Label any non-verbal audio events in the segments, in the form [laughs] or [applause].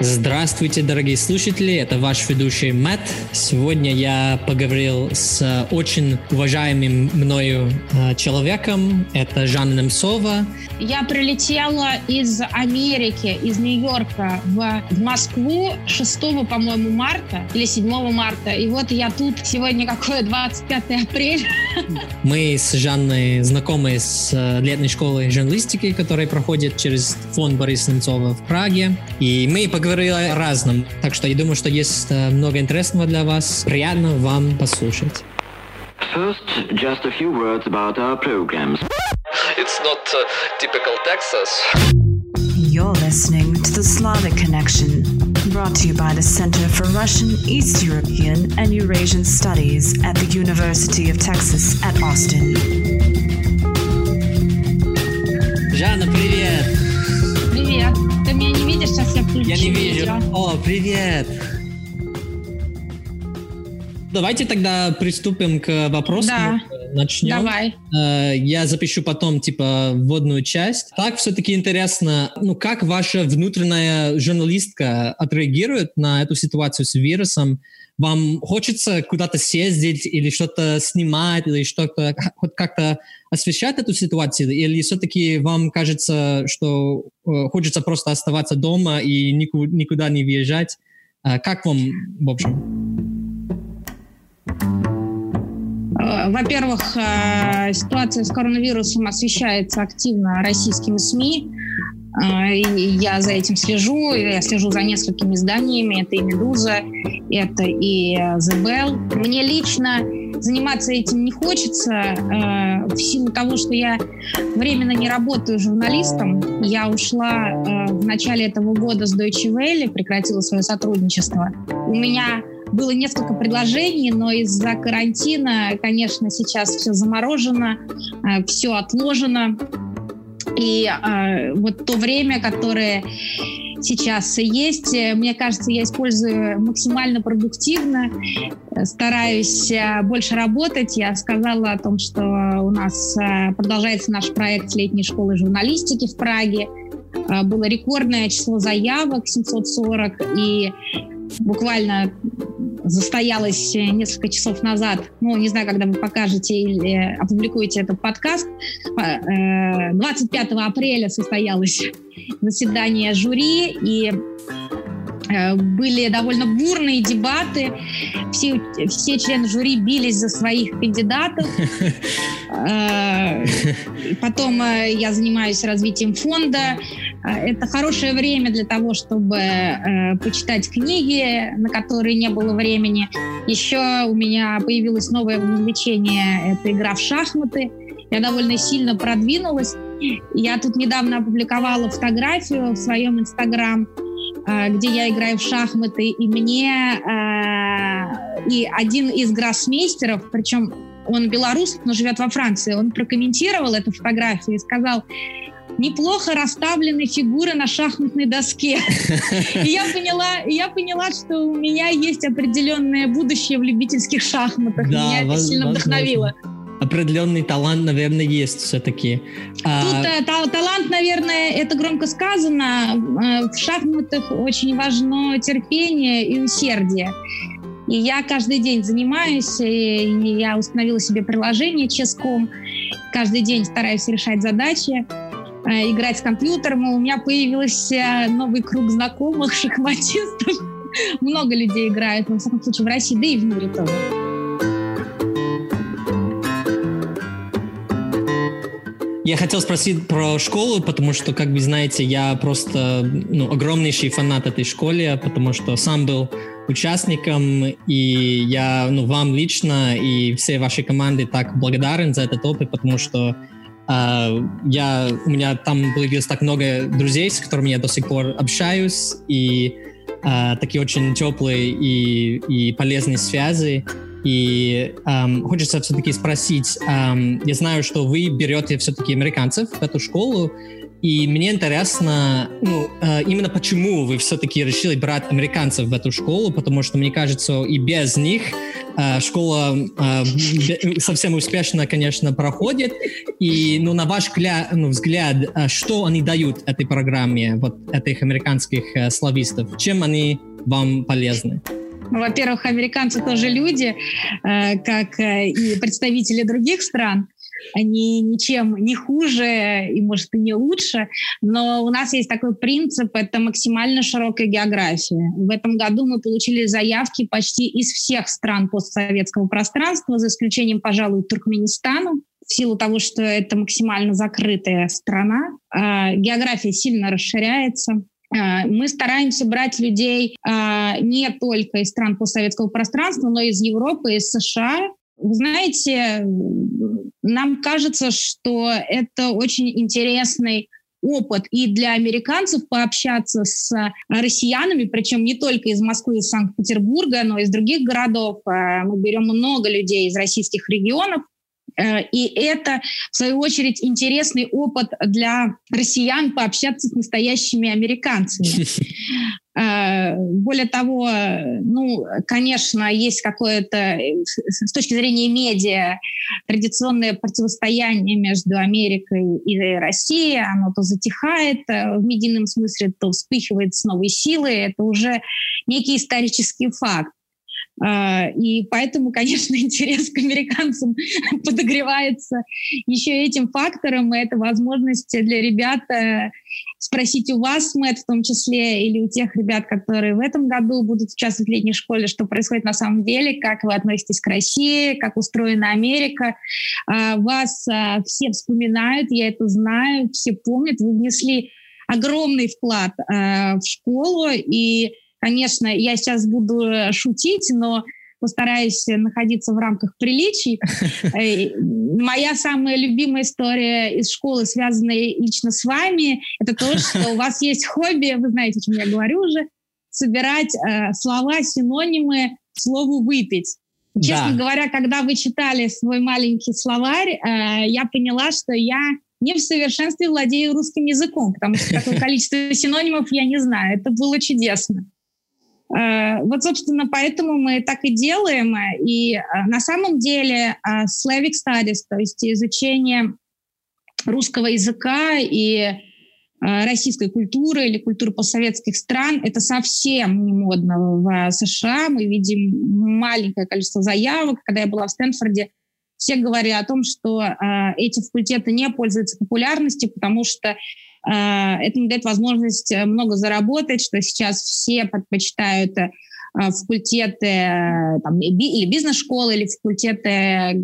Здравствуйте, дорогие слушатели, это ваш ведущий Мэтт. Сегодня я поговорил с очень уважаемым мною э, человеком, это Жанна Немцова. Я прилетела из Америки, из Нью-Йорка в, в Москву 6, по-моему, марта или 7 марта. И вот я тут сегодня какое 25 апреля. Мы с Жанной знакомы с э, летной школой журналистики, которая проходит через фонд Бориса Немцова в Праге. И мы поговорили о разном. Так что я думаю, что есть э, много интересного для вас. Приятно вам послушать. First, just a few words about our programs. It's not uh, typical Texas. You're listening to the Slavic Connection, brought to you by the Center for Russian, East European, and Eurasian Studies at the University of Texas at Austin. Жанна, привет! Привет. Ты меня не видишь? Сейчас я включу Я не вижу. видео. О, привет! Давайте тогда приступим к вопросу. Да. Начнем. Давай. Э, Я запишу потом, типа, вводную часть. Так все-таки интересно, ну, как ваша внутренняя журналистка отреагирует на эту ситуацию с вирусом? Вам хочется куда-то съездить или что-то снимать, или что-то хоть как-то освещать эту ситуацию? Или все-таки вам кажется, что э, хочется просто оставаться дома и нику- никуда не въезжать? Э, Как вам, в общем? Э, Во-первых, э, ситуация с коронавирусом освещается активно российскими СМИ. Э, Я за этим слежу. Я слежу за несколькими изданиями. Это и «Медуза», это и «The Bell». Мне лично заниматься этим не хочется в силу того, что я временно не работаю журналистом. Я ушла в начале этого года с Deutsche Welle, прекратила свое сотрудничество. У меня было несколько предложений, но из-за карантина, конечно, сейчас все заморожено, все отложено. И э, вот то время, которое сейчас есть, э, мне кажется, я использую максимально продуктивно, э, стараюсь э, больше работать. Я сказала о том, что у нас э, продолжается наш проект летней школы журналистики в Праге. Э, Было рекордное число заявок, 740, и буквально застоялась э, несколько часов назад, ну, не знаю, когда вы покажете или опубликуете этот подкаст, э, 25 апреля состоялось [laughs] заседание жюри, и э, были довольно бурные дебаты. Все, все члены жюри бились за своих кандидатов. [laughs] Э, Потом э, я занимаюсь развитием фонда. Э, Это хорошее время для того, чтобы э, почитать книги, на которые не было времени. Еще у меня появилось новое увлечение – это игра в шахматы. Я довольно сильно продвинулась. Я тут недавно опубликовала фотографию в своем инстаграм, э, где я играю в шахматы, и мне э, и один из гроссмейстеров, причем он белорус, но живет во Франции, он прокомментировал эту фотографию и сказал, неплохо расставлены фигуры на шахматной доске. И я поняла, я поняла, что у меня есть определенное будущее в любительских шахматах. Да, меня это сильно вдохновило. Определенный талант, наверное, есть все-таки. Тут э, та- талант, наверное, это громко сказано. Э, В шахматах очень важно терпение и усердие. И я каждый день занимаюсь, и я установила себе приложение Ческом. Каждый день стараюсь решать задачи, играть с компьютером. У меня появился новый круг знакомых [laughs] шахматистов. Много людей играют, во всяком случае, в России, да и в мире тоже. Я хотел спросить про школу, потому что, как вы знаете, я просто ну, огромнейший фанат этой школы, потому что сам был участником, и я ну, вам лично и всей вашей команде так благодарен за этот опыт, потому что э, я, у меня там появилось так много друзей, с которыми я до сих пор общаюсь, и э, такие очень теплые и, и полезные связи. И эм, хочется все-таки спросить, эм, я знаю, что вы берете все-таки американцев в эту школу, И мне интересно, ну, э, именно почему вы все-таки решили брать американцев в эту школу, потому что, мне кажется, и без них э, школа э, совсем успешно, конечно, проходит. И, ну, на ваш ну, взгляд, что они дают этой программе, вот этих американских славистов? Чем они вам полезны? Ну, во-первых, американцы тоже люди, как и представители других стран они ничем не хуже и, может, и не лучше, но у нас есть такой принцип, это максимально широкая география. В этом году мы получили заявки почти из всех стран постсоветского пространства, за исключением, пожалуй, Туркменистана, в силу того, что это максимально закрытая страна. А, география сильно расширяется. А, мы стараемся брать людей а, не только из стран постсоветского пространства, но и из Европы, из США, вы знаете, нам кажется, что это очень интересный опыт и для американцев пообщаться с россиянами, причем не только из Москвы, из Санкт-Петербурга, но и из других городов. Э, мы берем много людей из российских регионов, Э, и это, в свою очередь, интересный опыт для россиян пообщаться с настоящими американцами. [laughs] Э, более того, ну, конечно, есть какое-то, с точки зрения медиа, традиционное противостояние между Америкой и Россией. Оно то затихает э, в медийном смысле, то вспыхивает с новой силой. Это уже некий исторический факт. А, и поэтому, конечно, [laughs] интерес к американцам [laughs] подогревается еще этим фактором. И это возможность для ребят э, спросить у вас, Мэтт, в том числе, или у тех ребят, которые в этом году будут участвовать в летней школе, что происходит на самом деле, как вы относитесь к России, как устроена Америка. А, вас а, все вспоминают, я это знаю, все помнят. Вы внесли огромный вклад в школу, и Конечно, я сейчас буду э, шутить, но постараюсь находиться в рамках приличий. [laughs] Э, моя самая любимая история из школы, связанная лично с вами, это то, что у вас есть хобби, вы знаете, о чем я говорю уже, собирать э, слова, синонимы слову «выпить». Честно да. говоря, когда вы читали свой маленький словарь, э, я поняла, что я не в совершенстве владею русским языком, потому что такое [laughs] количество синонимов я не знаю. Это было чудесно. Э, вот, собственно, поэтому мы так и делаем. И э, на самом деле э, Slavic Studies, то есть изучение русского языка и российской культуры или культуры постсоветских стран, это совсем не модно в США. Мы видим маленькое количество заявок. Когда я была в Стэнфорде, все говорили о том, что эти факультеты не пользуются популярностью, потому что это не дает возможность э, много заработать, что сейчас все предпочитают э, факультеты там, или бизнес-школы, или факультеты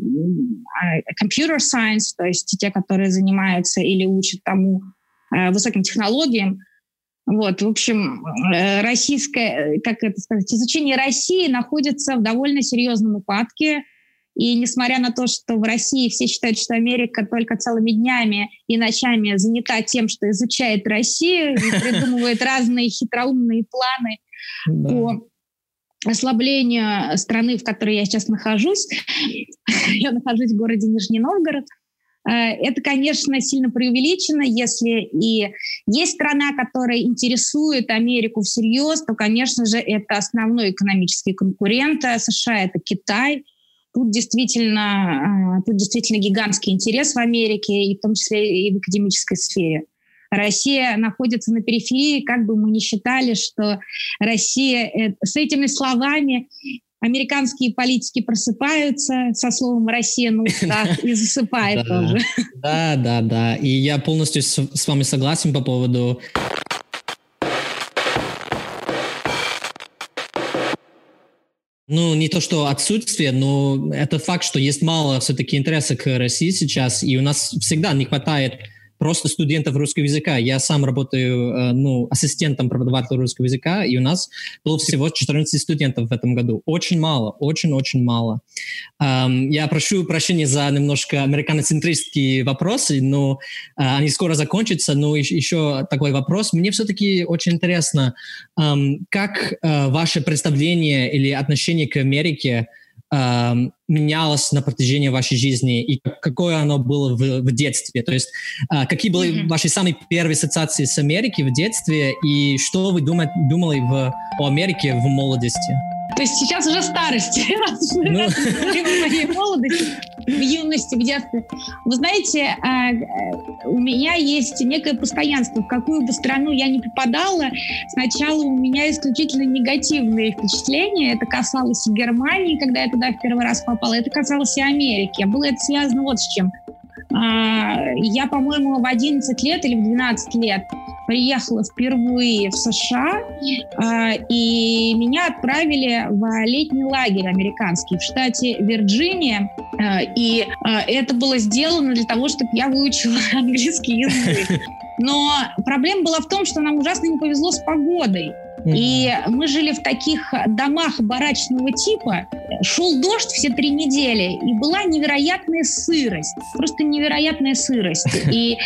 computer science, то есть те, которые занимаются или учат тому высоким технологиям. Вот, в общем, российское, как это сказать, изучение России находится в довольно серьезном упадке. И несмотря на то, что в России все считают, что Америка только целыми днями и ночами занята тем, что изучает Россию и [laughs] придумывает разные хитроумные планы по ослаблению страны, в которой я сейчас нахожусь. [laughs] Я нахожусь в городе Нижний Новгород. Э, это, конечно, сильно преувеличено. Если и есть страна, которая интересует Америку всерьез, то, конечно же, это основной экономический конкурент США, это Китай. Тут действительно, а, тут действительно гигантский интерес в Америке, и в том числе и в академической сфере. Россия находится на периферии, как бы мы ни считали, что Россия э, с этими словами американские политики просыпаются со словом «Россия» на устах [laughs] и засыпает тоже. Да, да, да. И я полностью с вами согласен по поводу Ну, не то, что отсутствие, но это факт, что есть мало все-таки интереса к России сейчас, и у нас всегда не хватает просто студентов русского языка. Я сам работаю э, ну, ассистентом преподавателя русского языка, и у нас было всего 14 студентов в этом году. Очень мало, очень-очень мало. Я прошу прощения за немножко американоцентристские вопросы, но э, они скоро закончатся. Но еще такой вопрос. Мне все-таки очень интересно, как э, ваше представление или отношение к Америке э, менялось на протяжении вашей жизни и какое оно было в, в детстве? То есть э, какие были mm-hmm. ваши самые первые ассоциации с Америкой в детстве и что вы думали, думали в, о Америке в молодости? То есть сейчас уже старость, [laughs] раз мы ну... в моей молодости, в юности, в детстве. Вы знаете, а, у меня есть некое постоянство. В какую бы страну я не попадала, сначала у меня исключительно негативные впечатления. Это касалось и Германии, когда я туда в первый раз попала, это касалось и Америки. Было это связано вот с чем. А, я, по-моему, в 11 лет или в 12 лет приехала впервые в США, а, и меня отправили в летний лагерь американский в штате Вирджиния. А, и это было сделано для того, чтобы я выучила [laughs] английский язык. [laughs] Но проблема была в том, что нам ужасно не повезло с погодой. И мы жили в таких домах барачного типа. Шел дождь все три недели, и была невероятная сырость. Просто невероятная сырость. [laughs] И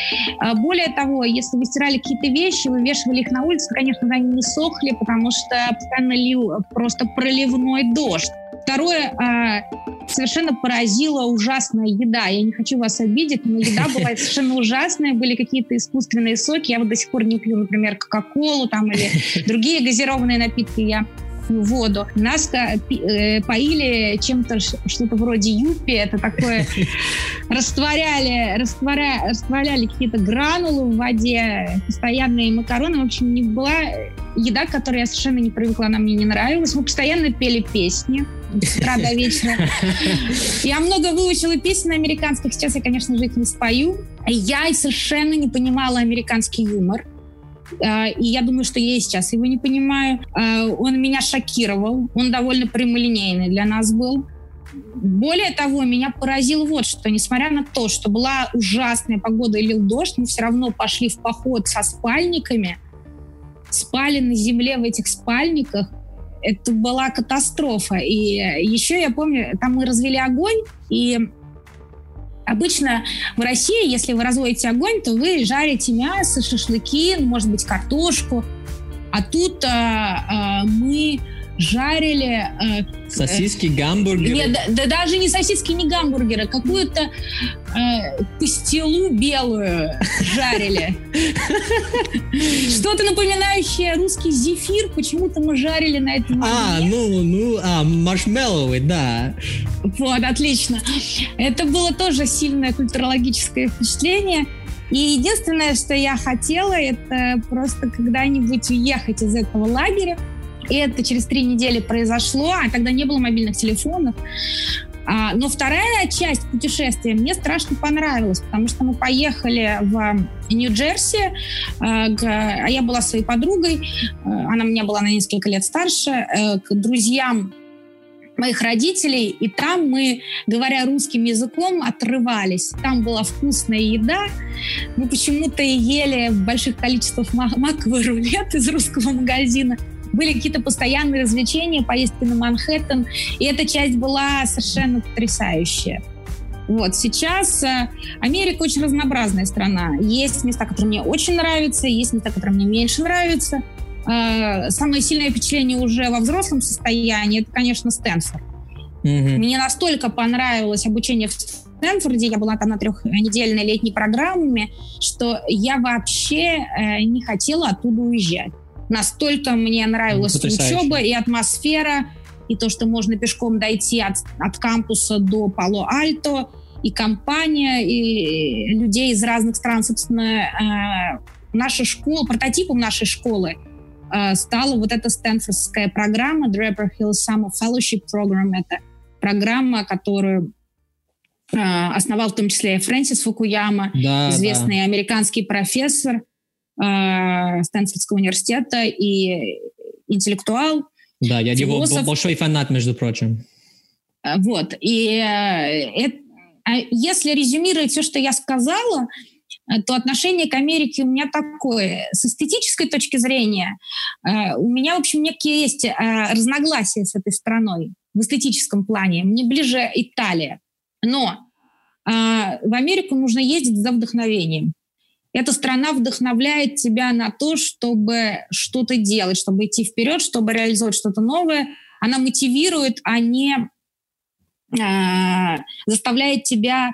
а, более того, если вы стирали какие-то вещи, вы вешали их на улице, конечно, они не сохли, потому что постоянно лил просто проливной дождь. Второе, а, совершенно поразила ужасная еда. Я не хочу вас обидеть, но еда [laughs] была совершенно ужасная. Были какие-то искусственные соки. Я вот до сих пор не пью, например, Кока-Колу там или [laughs] другие газированные напитки. Я воду. Нас э, поили чем-то, что-то вроде юпи, это такое, [laughs] растворяли, растворя, растворяли какие-то гранулы в воде, постоянные макароны. В общем, не была еда, к которой я совершенно не привыкла, она мне не нравилась. Мы постоянно пели песни с утра до вечера. Я много выучила песен американских, сейчас я, конечно же, их не спою. Я совершенно не понимала американский юмор. А, и я думаю, что я и сейчас его не понимаю. А, он меня шокировал. Он довольно прямолинейный для нас был. Более того, меня поразил вот что. Несмотря на то, что была ужасная погода и лил дождь, мы все равно пошли в поход со спальниками, спали на земле в этих спальниках. Это была катастрофа. И еще я помню, там мы развели огонь, и Обычно в России, если вы разводите огонь, то вы жарите мясо, шашлыки, может быть, картошку. А тут а, а, мы жарили... Э, сосиски, гамбургеры? Нет, да, да даже не сосиски, не гамбургеры, какую-то э, пастилу белую жарили. Что-то напоминающее русский зефир, почему-то мы жарили на этом А, ну, ну, а, маршмелловый, да. Вот, отлично. Это было тоже сильное культурологическое впечатление. И единственное, что я хотела, это просто когда-нибудь уехать из этого лагеря, это через три недели произошло, а тогда не было мобильных телефонов. А, но вторая часть путешествия мне страшно понравилась, потому что мы поехали в Нью-Джерси, а, а я была своей подругой, а, она меня была на несколько лет старше, а, к друзьям моих родителей, и там мы, говоря русским языком, отрывались. Там была вкусная еда. Мы почему-то ели в больших количествах маковый рулет из русского магазина были какие-то постоянные развлечения, поездки на Манхэттен, и эта часть была совершенно потрясающая. Вот, сейчас э, Америка очень разнообразная страна. Есть места, которые мне очень нравятся, есть места, которые мне меньше нравятся. Э, самое сильное впечатление уже во взрослом состоянии, это, конечно, Стэнфорд. Mm-hmm. Мне настолько понравилось обучение в Стэнфорде, я была там на трехнедельной летней программе, что я вообще э, не хотела оттуда уезжать. Настолько мне нравилась учеба и атмосфера, и то, что можно пешком дойти от, от кампуса до Пало-Альто, и компания, и людей из разных стран. Собственно, э, наша школа, прототипом нашей школы э, стала вот эта стэнфордская программа Draper Hill Summer Fellowship Program. Это программа, которую э, основал в том числе и Фрэнсис Фукуяма, да, известный да. американский профессор – э, Стэнфордского университета и интеллектуал. Да, я философ. его большой фанат, между прочим. Э, вот. И э, а если резюмировать все, что я сказала, э, то отношение к Америке у меня такое. С эстетической точки зрения у меня, в общем, некие есть разногласия с этой страной в эстетическом плане. Мне ближе Италия. Но в Америку нужно ездить за вдохновением. Эта страна вдохновляет тебя на то, чтобы что-то делать, чтобы идти вперед, чтобы реализовать что-то новое. Она мотивирует, а не э, заставляет тебя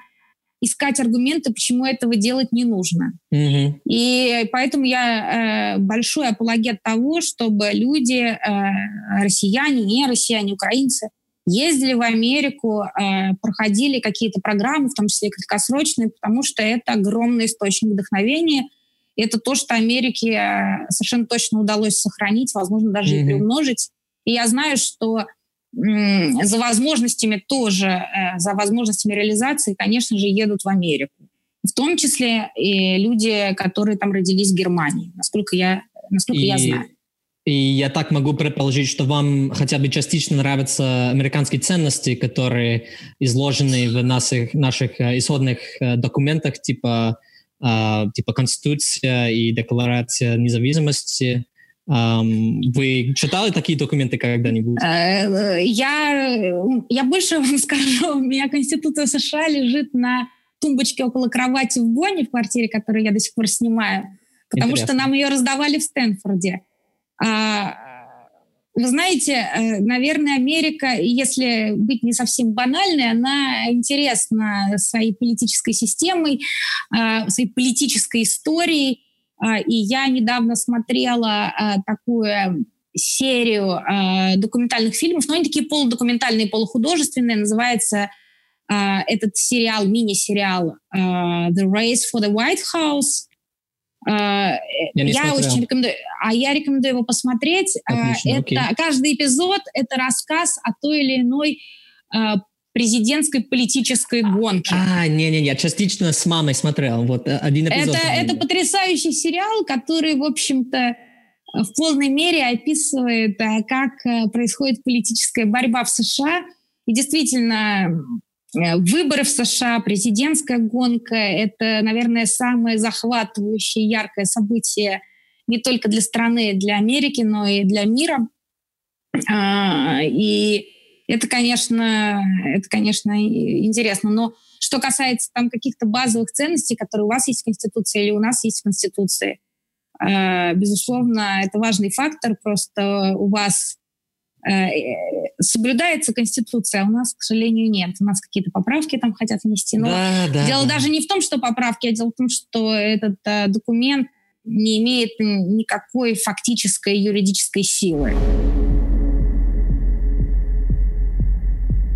искать аргументы, почему этого делать не нужно. Mm-hmm. И поэтому я э, большой апологет того, чтобы люди, э, россияне, не россияне, украинцы, ездили в Америку, э, проходили какие-то программы, в том числе краткосрочные, потому что это огромный источник вдохновения. И это то, что Америке э, совершенно точно удалось сохранить, возможно, даже mm-hmm. и приумножить. И я знаю, что за возможностями тоже, э, за возможностями реализации, конечно же, едут в Америку. В том числе и люди, которые там родились в Германии, насколько я, насколько и, я знаю. И я так могу предположить, что вам хотя бы частично нравятся американские ценности, которые изложены в наших, наших э, исходных э, документах, типа, типа Конституция и Декларация независимости. Вы читали такие документы когда-нибудь? Э, я, я больше [laughs] вам скажу. У меня Конституция США лежит на тумбочке около кровати в Бонне, в квартире, которую я до сих пор снимаю, потому Интересно. что нам ее раздавали в Стэнфорде. А, вы знаете, э, наверное, Америка, если быть не совсем банальной, она интересна своей политической системой, а, своей политической историей, а, и я недавно смотрела такую серию документальных фильмов, но они такие полудокументальные, полухудожественные, называется этот сериал, мини-сериал The Race for the White House. Я, я очень рекомендую, а я рекомендую его посмотреть. Отлично, это окей. каждый эпизод это рассказ о той или иной президентской политической гонки. А, не-не-не, я частично с мамой смотрел, вот э, один эпизод. Это, это потрясающий сериал, который, в общем-то, в полной мере описывает, э, как э, происходит политическая борьба в США. И действительно, выборы в США, президентская гонка — это, наверное, самое захватывающее, яркое событие не только для страны, для Америки, но и для мира. А, и это, конечно, это, конечно, интересно. Но что касается там каких-то базовых ценностей, которые у вас есть в Конституции или у нас есть в Конституции, э, безусловно, это важный фактор. Просто у вас э, соблюдается Конституция, а у нас, к сожалению, нет. У нас какие-то поправки там хотят внести. Но да, да, дело да. даже не в том, что поправки, а дело в том, что этот э, документ не имеет никакой фактической юридической силы.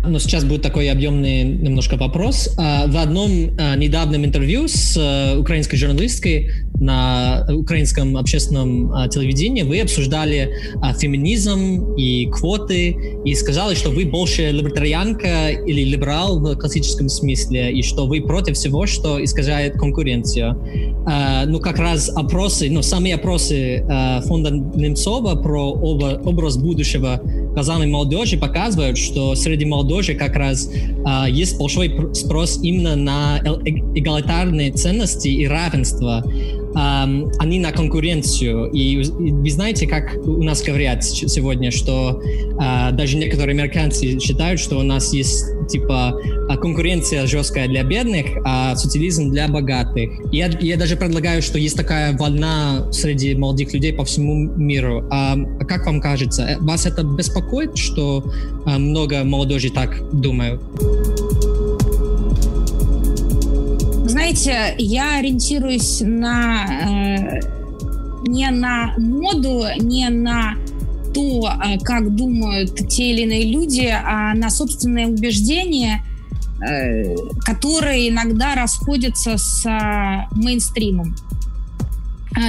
Но сейчас будет такой объемный немножко вопрос. А, в одном а, недавнем интервью с украинской журналисткой на украинском общественном телевидении вы обсуждали феминизм и квоты и сказали, что вы больше либертарианка или либерал в классическом смысле и что вы против всего, что искажает конкуренцию. Ну, как раз опросы, ну, сами опросы фонда Немцова про образ будущего глазами молодежи показывают, что среди молодежи как раз э, есть большой спрос именно на эгалитарные ценности и равенство, э, а не на конкуренцию. И, и вы знаете, как у нас говорят сегодня, что э, даже некоторые американцы считают, что у нас есть типа конкуренция жесткая для бедных, а социализм для богатых. Я, я даже предлагаю, что есть такая волна среди молодых людей по всему миру. А, как вам кажется, э, вас это беспокоит? Беспокоит, что э, много молодежи так думают? Знаете, я ориентируюсь на э, не на моду, не на то, э, как думают те или иные люди, а на собственные убеждения, э, которые иногда расходятся с э, мейнстримом.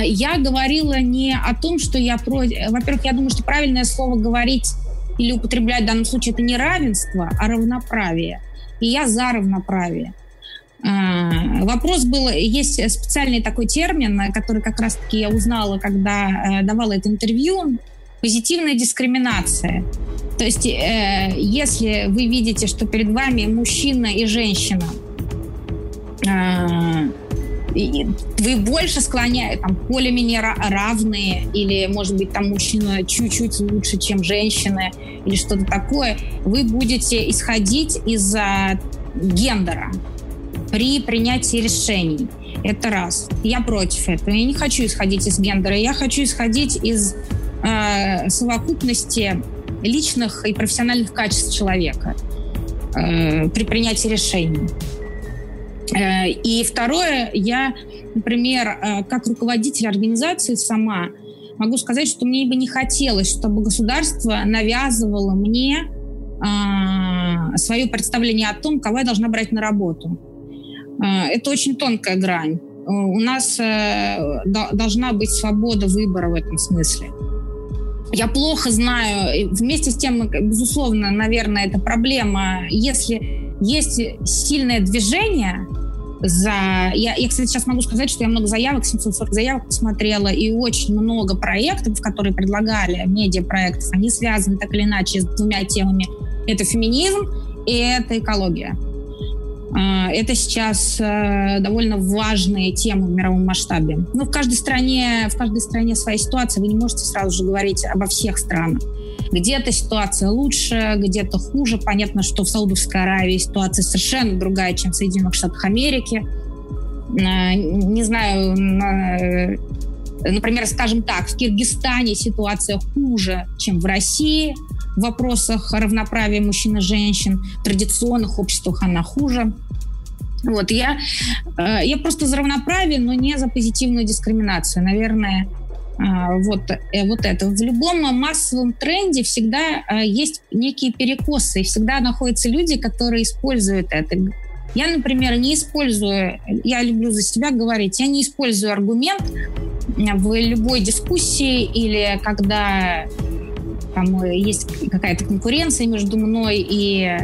Я говорила не о том, что я против... Во-первых, я думаю, что правильное слово говорить или употреблять в данном случае это не равенство, а равноправие. И я за равноправие. А, вопрос был, есть специальный такой термин, который как раз-таки я узнала, когда э, давала это интервью, позитивная дискриминация. То есть, э, если вы видите, что перед вами мужчина и женщина, а, вы больше склоняете, там, более-менее равные, или, может быть, там мужчина чуть-чуть лучше, чем женщина, или что-то такое, вы будете исходить из гендера при принятии решений. Это раз. Я против этого. Я не хочу исходить из гендера. Я хочу исходить из э, совокупности личных и профессиональных качеств человека. э, при принятии решений. Э, и второе, я, например, э, как руководитель организации сама могу сказать, что мне бы не хотелось, чтобы государство навязывало мне э, свое представление о том, кого я должна брать на работу. Это очень тонкая грань. У нас должна быть свобода выбора в этом смысле. Я плохо знаю, вместе с тем, безусловно, наверное, это проблема, если есть сильное движение, за... Я, я, кстати, сейчас могу сказать, что я много заявок, 740 заявок посмотрела, и очень много проектов, которые предлагали, медиапроектов, они связаны так или иначе с двумя темами. Это феминизм и это экология. А, это сейчас э, довольно важные темы в мировом масштабе. Ну, в каждой стране, в каждой стране своя ситуация. Вы не можете сразу же говорить обо всех странах. Где-то ситуация лучше, где-то хуже. Понятно, что в Саудовской Аравии ситуация совершенно другая, чем в Соединенных Штатах Америки. А, не знаю, э, например, скажем так, в Киргизстане ситуация хуже, чем в России в вопросах равноправия мужчин и женщин. В традиционных обществах она хуже. Вот, я, э, я просто за равноправие, но не за позитивную дискриминацию. Наверное, а, вот, э, вот это. В любом массовом тренде всегда есть некие перекосы, и всегда находятся люди, которые используют это. Я, например, не использую, я люблю за себя говорить, я не использую аргумент в любой дискуссии или когда там есть какая-то конкуренция между мной и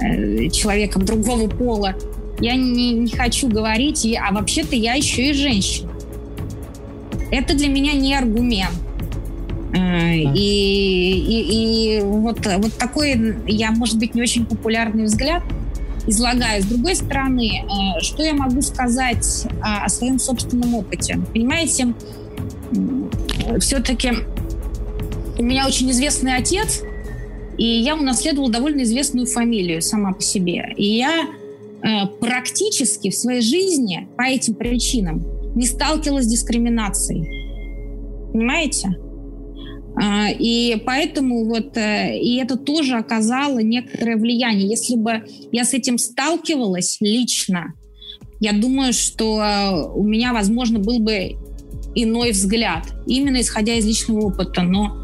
э, человеком другого пола. Я не, не хочу говорить, а вообще-то я еще и женщина это для меня не аргумент. Э, и, и, и вот, вот такой, я, может быть, не очень популярный взгляд излагаю. С другой стороны, э, что я могу сказать о, о своем собственном опыте? Понимаете, все-таки у меня очень известный отец, и я унаследовала довольно известную фамилию сама по себе. И я э, практически в своей жизни по этим причинам не сталкивалась с дискриминацией. Понимаете? А, и поэтому вот э, и это тоже оказало некоторое влияние. Если бы я с этим сталкивалась лично, я думаю, что э, у меня, возможно, был бы иной взгляд, именно исходя из личного опыта. Но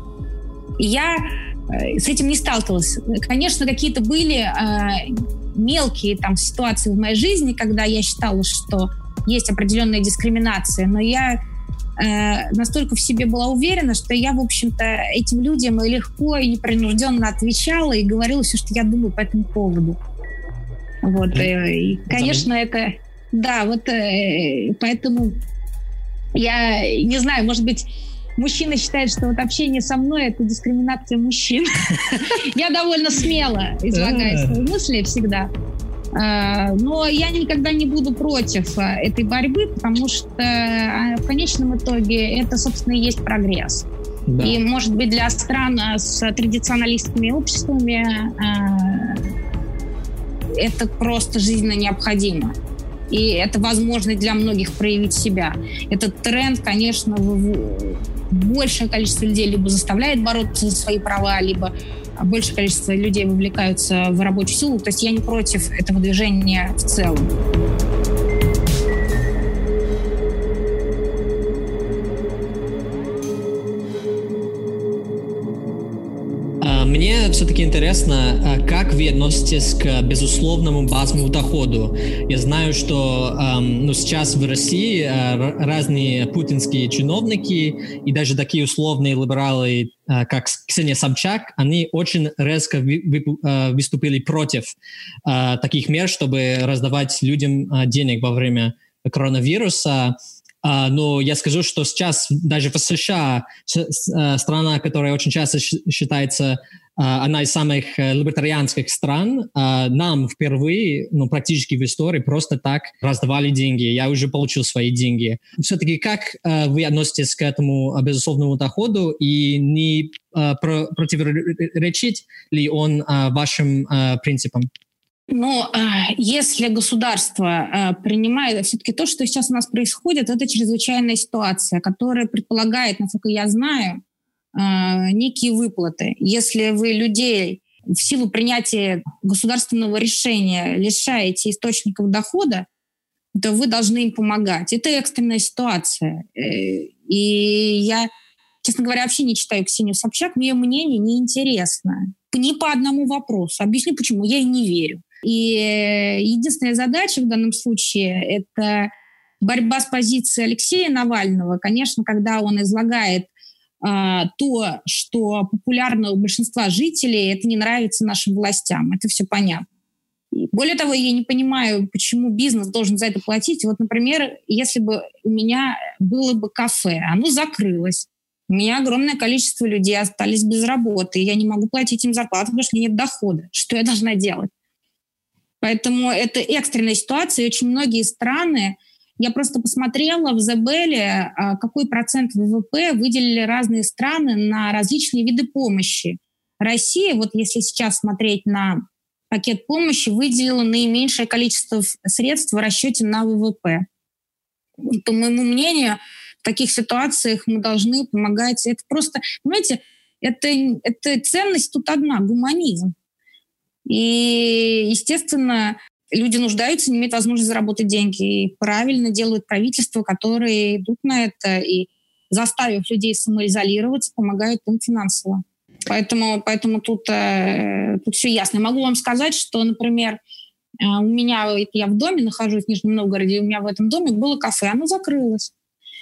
я э, с этим не сталкивалась. Конечно, какие-то были мелкие там ситуации в моей жизни, когда я считала, что есть определенная дискриминация, но я э, настолько в себе была уверена, что я, в общем-то, этим людям и легко и непринужденно отвечала и говорила все, что я думаю по этому поводу. Вот, э, и, конечно, это... Да, вот э, поэтому я не знаю, может быть, мужчина считает, что вот общение со мной это дискриминация мужчин. [laughs] Я довольно смело излагаю свои мысли всегда. А, но я никогда не буду против а, этой борьбы, потому что а, в конечном итоге это, собственно, и есть прогресс. Да. И, может быть, для стран с традиционалистскими обществами это просто жизненно необходимо. И это возможность для многих проявить себя. Этот тренд, конечно, большее количество людей либо заставляет бороться за свои права, либо большее количество людей вовлекаются в рабочую силу. То есть я не против этого движения в целом. Все-таки интересно, а как вы относитесь к безусловному базовому доходу? Я знаю, что ну, сейчас в России а, разные путинские чиновники и даже такие условные либералы, а, как Ксения Собчак, они очень резко выступили против таких мер, чтобы раздавать людям денег во время коронавируса. Uh, но я скажу, что сейчас даже в США, страна, которая очень часто считается одна из самых э, либертарианских стран, нам впервые, ну, практически в истории просто так раздавали деньги. Я уже получил свои деньги. Все-таки как э, вы относитесь к этому безусловному доходу и не э, противоречит ли он вашим принципам? Но если государство принимает, все-таки то, что сейчас у нас происходит, это чрезвычайная ситуация, которая предполагает, насколько я знаю, а, некие выплаты. Если вы людей в силу принятия государственного решения лишаете источников дохода, то вы должны им помогать. Это экстренная ситуация. Э, и я, честно говоря, вообще не читаю Ксению Собчак, ее мнение неинтересно. Ни по одному вопросу. Объясню, почему. Я ей не верю. И э, единственная задача в данном случае – это борьба с позицией Алексея Навального. Конечно, когда он излагает а, то, что популярно у большинства жителей, это не нравится нашим властям. Это все понятно. Более того, я не понимаю, почему бизнес должен за это платить. Вот, например, если бы у меня было бы кафе, оно закрылось, у меня огромное количество людей остались без работы, я не могу платить им зарплату, потому что нет дохода. Что я должна делать? Поэтому это экстренная ситуация, и очень многие страны я просто посмотрела в Забеле, а, какой процент ВВП выделили разные страны на различные виды помощи. Россия, вот если сейчас смотреть на пакет помощи, выделила наименьшее количество средств в расчете на ВВП. По моему мнению, в таких ситуациях мы должны помогать. Это просто, понимаете, это, это ценность тут одна, гуманизм. И, естественно, люди нуждаются, не имеют возможности заработать деньги. И правильно делают правительства, которые идут на это и, заставив людей самоизолироваться, помогают им финансово. Поэтому, поэтому тут, э, тут все ясно. Могу вам сказать, что, например, э, у меня, я в доме нахожусь в Нижнем Новгороде, у меня в этом доме было кафе, оно закрылось.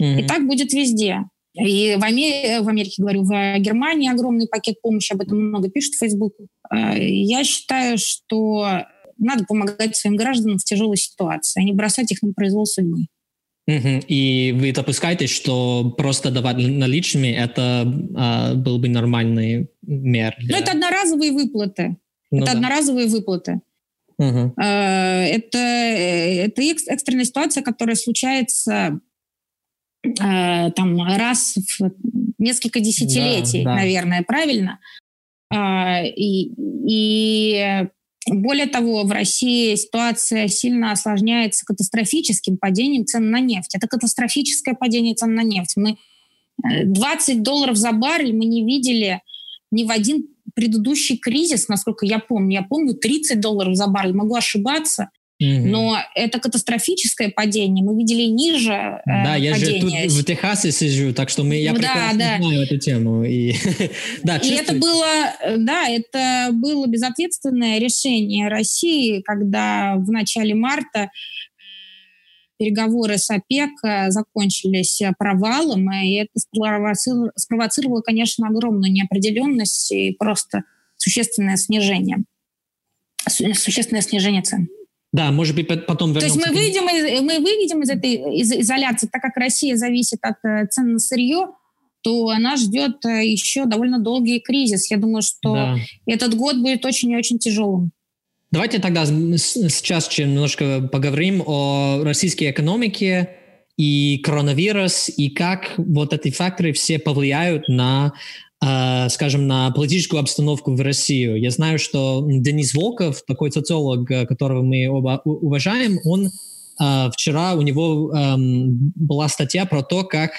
Mm-hmm. И так будет везде. И в, Америке, в Америке, говорю, в Германии огромный пакет помощи, об этом много пишут в Facebook. Э, я считаю, что надо помогать своим гражданам в тяжелой ситуации, а не бросать их на произвол судьбы. Угу. И вы допускаете, что просто давать наличными это а, был бы нормальный мер? Для... Ну, это одноразовые выплаты. Ну, это да. одноразовые выплаты. Угу. Это, это экстренная ситуация, которая случается а, там раз в несколько десятилетий, да, да. наверное, правильно? А, и, и более того, в России ситуация сильно осложняется катастрофическим падением цен на нефть. Это катастрофическое падение цен на нефть. Мы 20 э, долларов за баррель мы не видели ни в один предыдущий кризис, насколько я помню. Я помню 30 долларов за баррель, могу ошибаться. Но это катастрофическое падение. Мы видели ниже э, Да, я же тут в Техасе сижу, так что мы, я да, прекрасно да. знаю эту тему. И, [laughs] да, и это было, э, да, это было безответственное решение России, когда в начале марта переговоры с ОПЕК э, закончились провалом, и это спровоцировало, спровоцировало, конечно, огромную неопределенность и просто существенное снижение, существенное снижение цен. Да, может быть, потом То есть мы выйдем, из, мы выйдем из этой из изоляции, так как Россия зависит от э, цен на сырье, то она ждет э, еще довольно долгий кризис. Я думаю, что да. этот год будет очень и очень тяжелым. Давайте тогда сейчас немножко поговорим о российской экономике и коронавирус, и как вот эти факторы все повлияют на скажем, на политическую обстановку в Россию. Я знаю, что Денис Волков, такой социолог, э, которого мы оба уважаем, он а, вчера у него была статья про то, как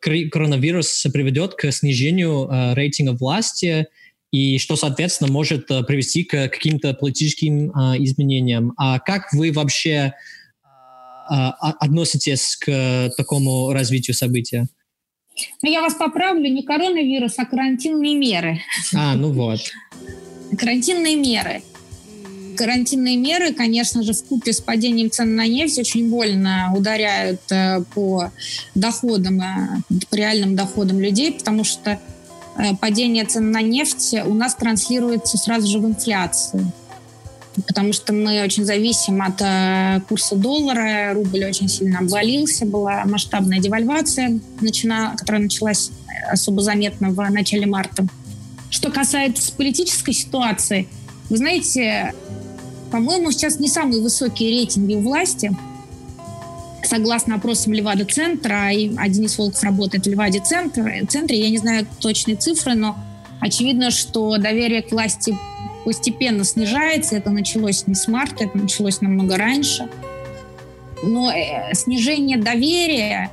коронавирус приведет к снижению э, рейтинга власти и что, соответственно, может э, привести к каким-то политическим изменениям. А как вы вообще относитесь к такому развитию события? Но я вас поправлю, не коронавирус, а карантинные меры. А, ну вот. Карантинные меры. Карантинные меры, конечно же, в купе с падением цен на нефть очень больно ударяют э, по доходам, э, по реальным доходам людей, потому что э, падение цен на нефть у нас транслируется сразу же в инфляцию потому что мы очень зависим от э, курса доллара, рубль очень сильно обвалился, была масштабная девальвация, начина, которая началась особо заметно в начале марта. Что касается политической ситуации, вы знаете, по-моему, сейчас не самые высокие рейтинги у власти. Согласно опросам Левада-центра, а Денис Волков работает в Леваде-центре, я не знаю точные цифры, но очевидно, что доверие к власти постепенно снижается. Это началось не с марта, это началось намного раньше. Но э, снижение доверия,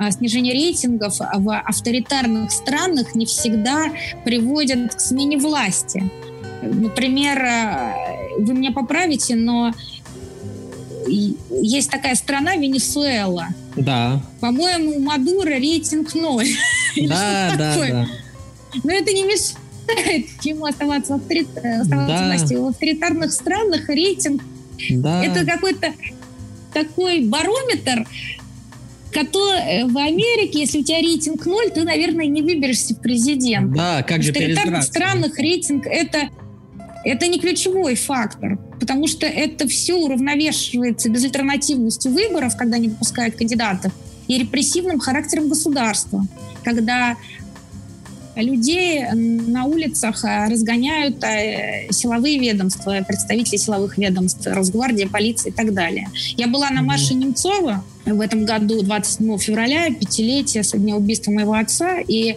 э, снижение рейтингов в авторитарных странах не всегда приводит к смене власти. Например, э, вы меня поправите, но есть такая страна Венесуэла. Да. По-моему, у Мадура рейтинг ноль. [laughs] Да, да, да. Но это не мешает ему оставаться в, авторит... оставаться да. власти. В авторитарных странах рейтинг да. это какой-то такой барометр, который э, в Америке, если у тебя рейтинг ноль, ты, наверное, не выберешься в президент. Да, как же В авторитарных странах рейтинг это, это не ключевой фактор, потому что это все уравновешивается безальтернативностью выборов, когда не выпускают кандидатов, и репрессивным характером государства, когда людей на улицах э, разгоняют э, силовые ведомства, представители силовых ведомств, Росгвардия, полиция и так далее. Я была на марше Немцова в этом году, 27 февраля, пятилетие со дня убийства моего отца, и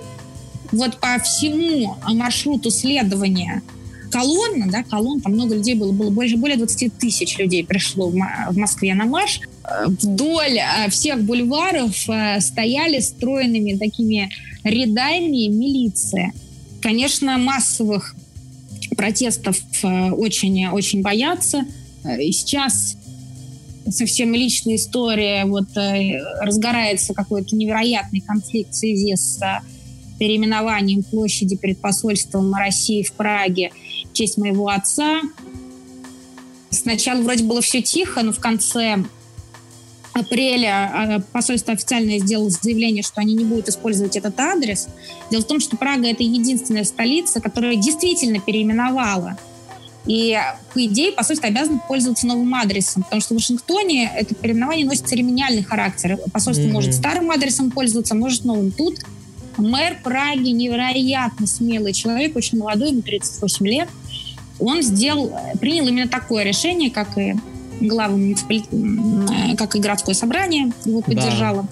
вот по всему маршруту следования колонна, да, колонн, там много людей было, было больше, более 20 тысяч людей пришло в, Москве на марш. Вдоль э, всех бульваров стояли стройными такими рядами милиции. Конечно, массовых протестов очень-очень э, боятся. Э, и сейчас совсем личная история. Вот э, разгорается какой-то невероятный конфликт в связи с переименованием площади перед посольством России в Праге в честь моего отца. Сначала вроде было все тихо, но в конце апреля а, посольство официально сделало заявление, что они не будут использовать этот адрес. Дело в том, что Прага — это единственная столица, которая действительно переименовала. И, по идее, посольство обязано пользоваться новым адресом, потому что в Вашингтоне это переименование носит церемониальный характер. Посольство mm-hmm. может старым адресом пользоваться, может новым. Тут мэр Праги невероятно смелый человек, очень молодой, ему 38 лет. Он сделал, принял именно такое решение, как и главы муниципалит... как и городское собрание его поддержало.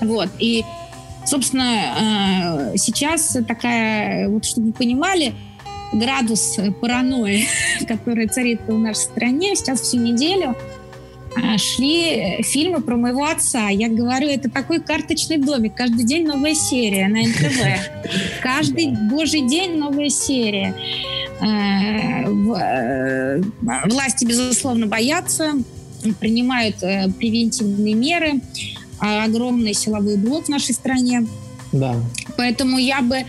Да. Вот. И, собственно, э, сейчас такая, вот чтобы вы понимали, градус паранойи, [laughs] который царит в нашей стране, сейчас всю неделю э, шли фильмы про моего отца. Я говорю, это такой карточный домик. Каждый день новая серия на НТВ. [laughs] Каждый божий день новая серия. Э, э, власти, безусловно, боятся, принимают э, превентивные меры, а огромный силовой блок в нашей стране. Да. Поэтому я бы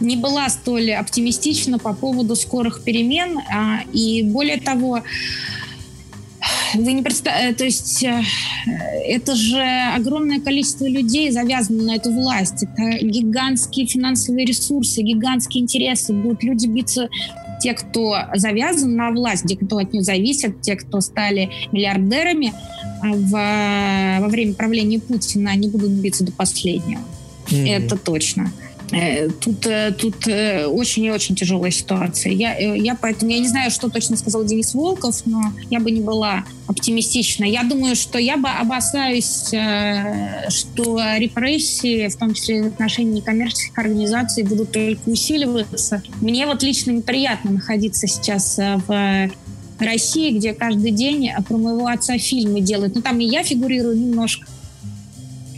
не была столь оптимистична по поводу скорых перемен. А, и более того, вы не представляете, то есть это же огромное количество людей завязано на эту власть. Это гигантские финансовые ресурсы, гигантские интересы. Будут люди биться те, кто завязан на власть, те, кто от нее зависит, те, кто стали миллиардерами а, в, во время правления Путина, они будут биться до последнего. Mm-hmm. Это точно. Э, тут, э, тут э, очень и очень тяжелая ситуация. Я, я поэтому, я не знаю, что точно сказал Денис Волков, но я бы не была оптимистична. Я думаю, что я бы опасаюсь, что репрессии, в том числе в отношении некоммерческих организаций, будут только усиливаться. Мне вот лично неприятно находиться сейчас в России, где каждый день про моего отца фильмы делают. Ну, там и я фигурирую немножко.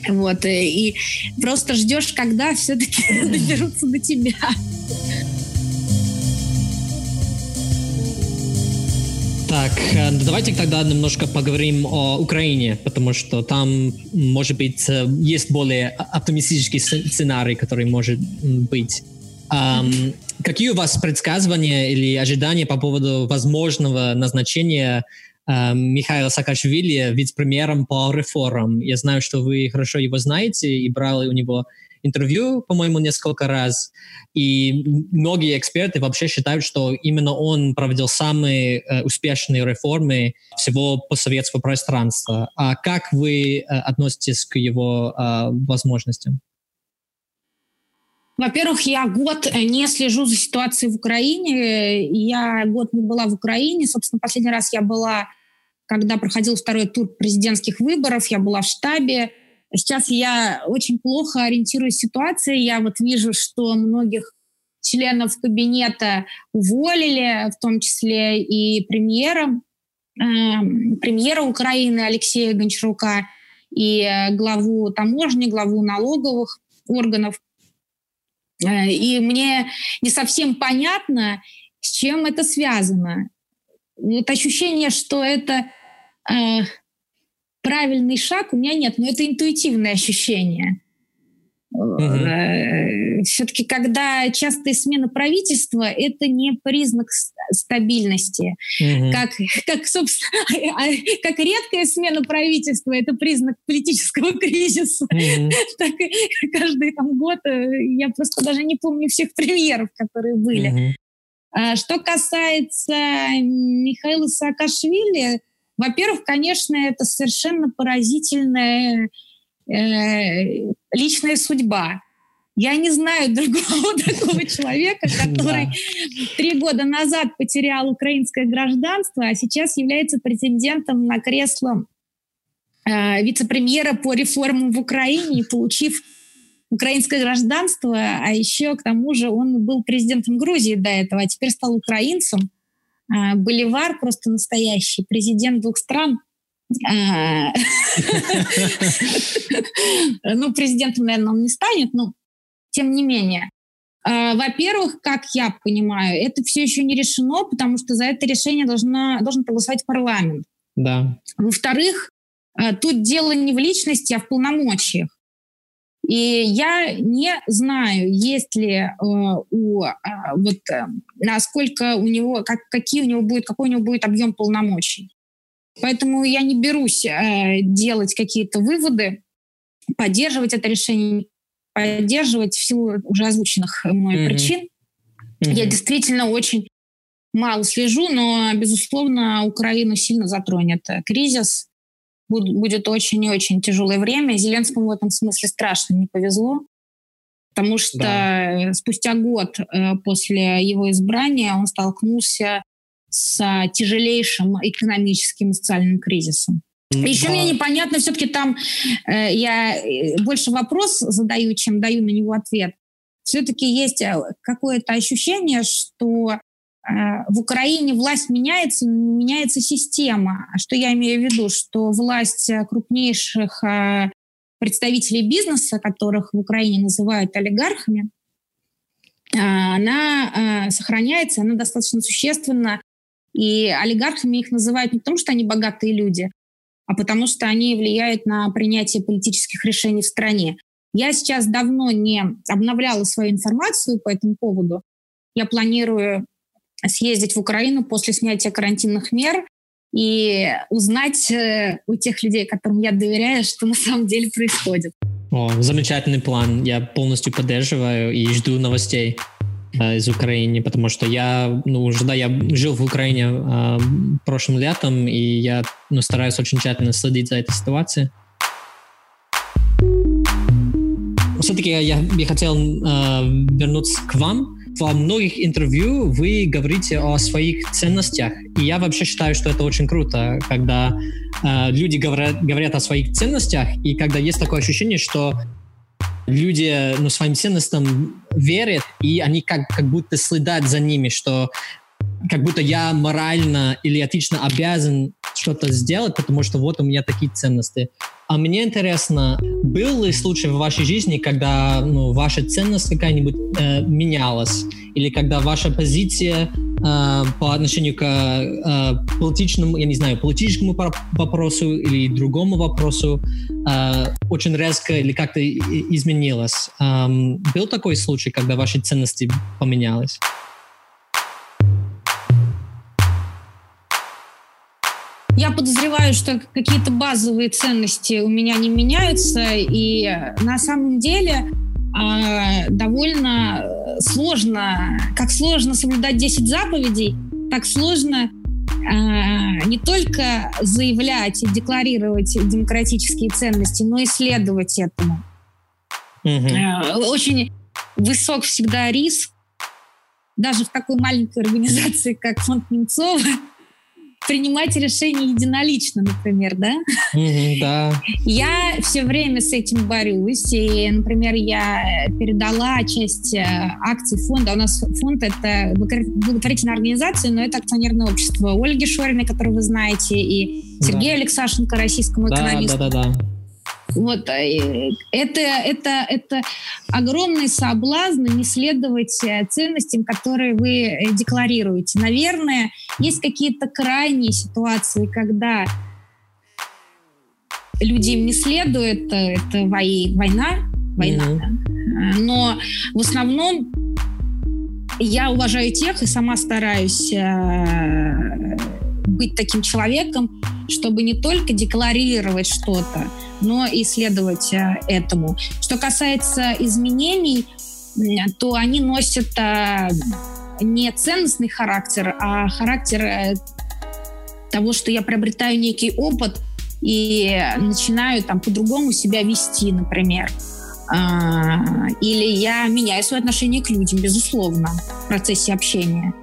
Вот, э, и просто ждешь, когда все-таки [laughs] доберутся до тебя. Так, э, давайте тогда немножко поговорим о Украине, потому что там, может быть, э, есть более оптимистический сценарий, который может быть. Um, какие у вас предсказывания или ожидания по поводу возможного назначения Михаила Саакашвили вице-премьером по реформам. Я знаю, что вы хорошо его знаете и брали у него интервью, по-моему, несколько раз. И многие эксперты вообще считают, что именно он проводил самые э, успешные реформы всего постсоветского пространства. А как вы э, относитесь к его э, возможностям? Во-первых, я год не слежу за ситуацией в Украине. Я год не была в Украине. Собственно, последний раз я была когда проходил второй тур президентских выборов, я была в штабе. Сейчас я очень плохо ориентируюсь в ситуации. Я вот вижу, что многих членов кабинета уволили, в том числе и премьера, э, премьера Украины Алексея Гончарука и э, главу таможни, главу налоговых органов. Э, и мне не совсем понятно, С чем это связано? Вот ощущение, что это э, правильный шаг, у меня нет, но это интуитивное ощущение. Угу. Все-таки, когда частая смена правительства, это не признак стабильности. Угу. Как, как, собственно, [laughs] а, как редкая смена правительства, это признак политического [laughs] кризиса. Угу. Так каждый там год, э, я просто даже не помню всех премьеров, которые были. Угу. Что касается Михаила Саакашвили, во-первых, конечно, это совершенно поразительная э, личная судьба. Я не знаю [laughs] другого такого человека, [laughs] который три года назад потерял украинское гражданство, а сейчас является претендентом на кресло э, вице-премьера по реформам в Украине, получив украинское гражданство, а еще к тому же он был президентом Грузии до этого, а теперь стал украинцем. Э, Боливар просто настоящий, президент двух стран. А. Ну, президентом, наверное, он не станет, но тем не менее. А, во-первых, как я понимаю, это все еще не решено, потому что за это решение должна, должен проголосовать парламент. Да. Во-вторых, а, тут дело не в личности, а в полномочиях. И я не знаю, есть ли э, у вот э, насколько у него, как, какие у него будет, какой у него будет объем полномочий. Поэтому я не берусь э, делать какие-то выводы, поддерживать это решение, поддерживать в силу уже озвученных мной mm-hmm. причин. Mm-hmm. Я действительно очень мало слежу, но, безусловно, Украину сильно затронет кризис. Будет очень и очень тяжелое время. Зеленскому в этом смысле страшно не повезло, потому что да. спустя год э, после его избрания он столкнулся с тяжелейшим экономическим и социальным кризисом. Еще да. мне непонятно, все-таки там э, я э, больше вопрос задаю, чем даю на него ответ. Все-таки есть э, какое-то ощущение, что в Украине власть меняется, меняется система. А что я имею в виду? Что власть э, крупнейших э, представителей бизнеса, которых в Украине называют олигархами, она сохраняется, она достаточно существенно и олигархами их называют не потому, что они богатые люди, а потому что они влияют на принятие политических решений в стране. Я сейчас давно не обновляла свою информацию по этому поводу. Я планирую съездить в Украину после снятия карантинных мер и узнать э, у тех людей, которым я доверяю, что на самом деле происходит. О, замечательный план. Я полностью поддерживаю и жду новостей. Э, из Украины, потому что я, ну, уже, да, я жил в Украине э, прошлым летом, и я, ну, стараюсь очень тщательно следить за этой ситуацией. Все-таки я, я хотел э, вернуться к вам. Во многих интервью вы говорите о своих ценностях, и я вообще считаю, что это очень круто, когда э, люди говорят, говорят о своих ценностях, и когда есть такое ощущение, что люди ну, своим ценностям верят, и они как, как будто следят за ними, что как будто я морально или этично обязан что-то сделать, потому что вот у меня такие ценности. А мне интересно, был ли случай в вашей жизни, когда ну, ваша ценность какая-нибудь э, менялась? Или когда ваша позиция э, по отношению к э, политическому, я не знаю, политическому вопросу или другому вопросу э, очень резко или как-то изменилась? Эм, был такой случай, когда ваши ценности поменялись? Я подозреваю, что какие-то базовые ценности у меня не меняются, и на самом деле э, довольно сложно, как сложно соблюдать 10 заповедей, так сложно э, не только заявлять и декларировать демократические ценности, но и следовать этому. Угу. Э, очень высок всегда риск, даже в такой маленькой организации, как фонд Немцова, принимать решения единолично, например, да? Mm-hmm, да. Я все время с этим борюсь. И, например, я передала часть э, акций фонда. У нас фонд — это благотворительная организация, но это акционерное общество Ольги Шориной, которую вы знаете, и Сергея да. Алексашенко, российскому экономисту. Да, да, да, да. Вот э, это, это, это огромный соблазн не следовать э, ценностям, которые вы э, декларируете. Наверное, есть какие-то крайние ситуации, когда люди им не следуют, это война, война, mm-hmm. да. но в основном я уважаю тех и сама стараюсь быть таким человеком, чтобы не только декларировать что-то, но и следовать э, этому. Что касается изменений, то они носят э, не ценностный характер, а характер э, того, что я приобретаю некий опыт и начинаю там по-другому себя вести, например. А, или я меняю свое отношение к людям, безусловно, в процессе общения.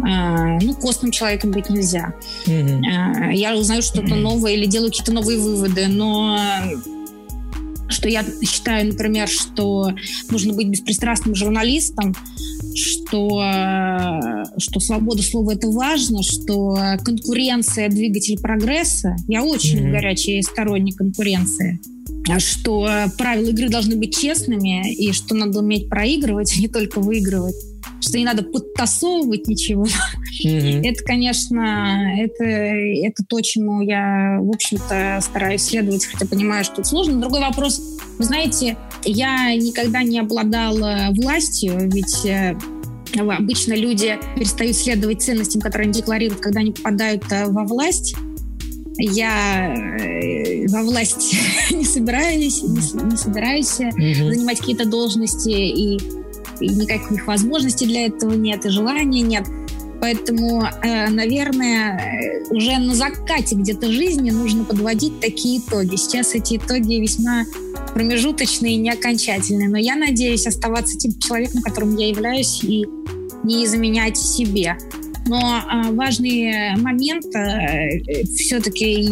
А, ну, костным человеком быть нельзя. Mm-hmm. Я узнаю что-то новое или делаю какие-то новые выводы, но что я считаю, например, что нужно быть беспристрастным журналистом, что, что свобода слова это важно, что конкуренция двигатель прогресса. Я очень mm-hmm. горячий сторонник конкуренции что правила игры должны быть честными и что надо уметь проигрывать, а не только выигрывать что не надо подтасовывать ничего. Mm-hmm. [laughs] Это, конечно, это, это то, чему я, в общем-то, стараюсь следовать, хотя понимаю, что это сложно. Другой вопрос, вы знаете, я никогда не обладала властью, ведь э, обычно люди перестают следовать ценностям, которые они декларируют, когда они попадают э, во власть. Я э, во власть [laughs] не собираюсь, не, не собираюсь mm-hmm. занимать какие-то должности и и никаких возможностей для этого нет, и желания нет. Поэтому, э, наверное, уже на закате где-то жизни нужно подводить такие итоги. Сейчас эти итоги весьма промежуточные и не окончательные. Но я надеюсь оставаться тем человеком, которым я являюсь, и не изменять себе. Но э, важный момент, э, все-таки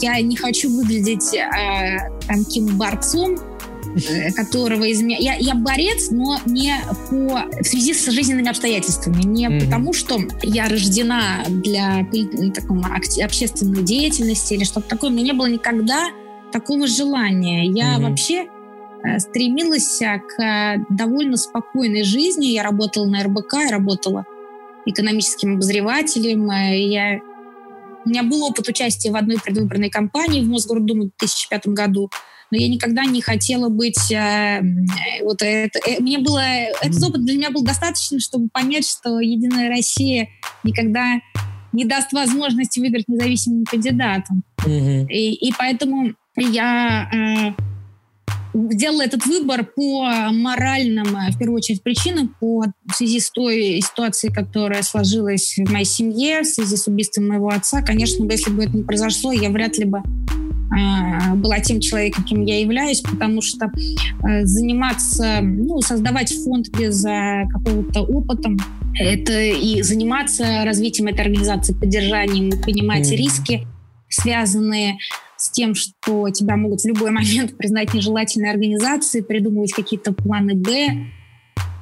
я не хочу выглядеть э, таким борцом, Э, которого изме... я, я борец, но не по в связи с жизненными обстоятельствами, не mm-hmm. потому, что я рождена для такой общественной деятельности или что-то такое. У меня не было никогда такого желания. Я mm-hmm. вообще э, стремилась к довольно спокойной жизни. Я работала на РБК, я работала экономическим обозревателем. Э, я... У меня был опыт участия в одной предвыборной кампании в Мосгордуму в 2005 году но я никогда не хотела быть... Э, вот это, э, мне было... Этот опыт для меня был достаточно, чтобы понять, что «Единая Россия» никогда не даст возможности выбрать независимым кандидатом. Mm-hmm. И, и поэтому я э, сделала этот выбор по моральным, э, в первую очередь, причинам, по, в связи с той ситуацией, которая сложилась в моей семье, в связи с убийством моего отца. Конечно, если бы это не произошло, я вряд ли бы была тем человеком, кем я являюсь, потому что э, заниматься, ну, создавать фонд без э, какого-то опыта, это и заниматься развитием этой организации, поддержанием, понимать mm. риски, связанные с тем, что тебя могут в любой [laughs] момент признать нежелательной организацией, придумывать какие-то планы «Б».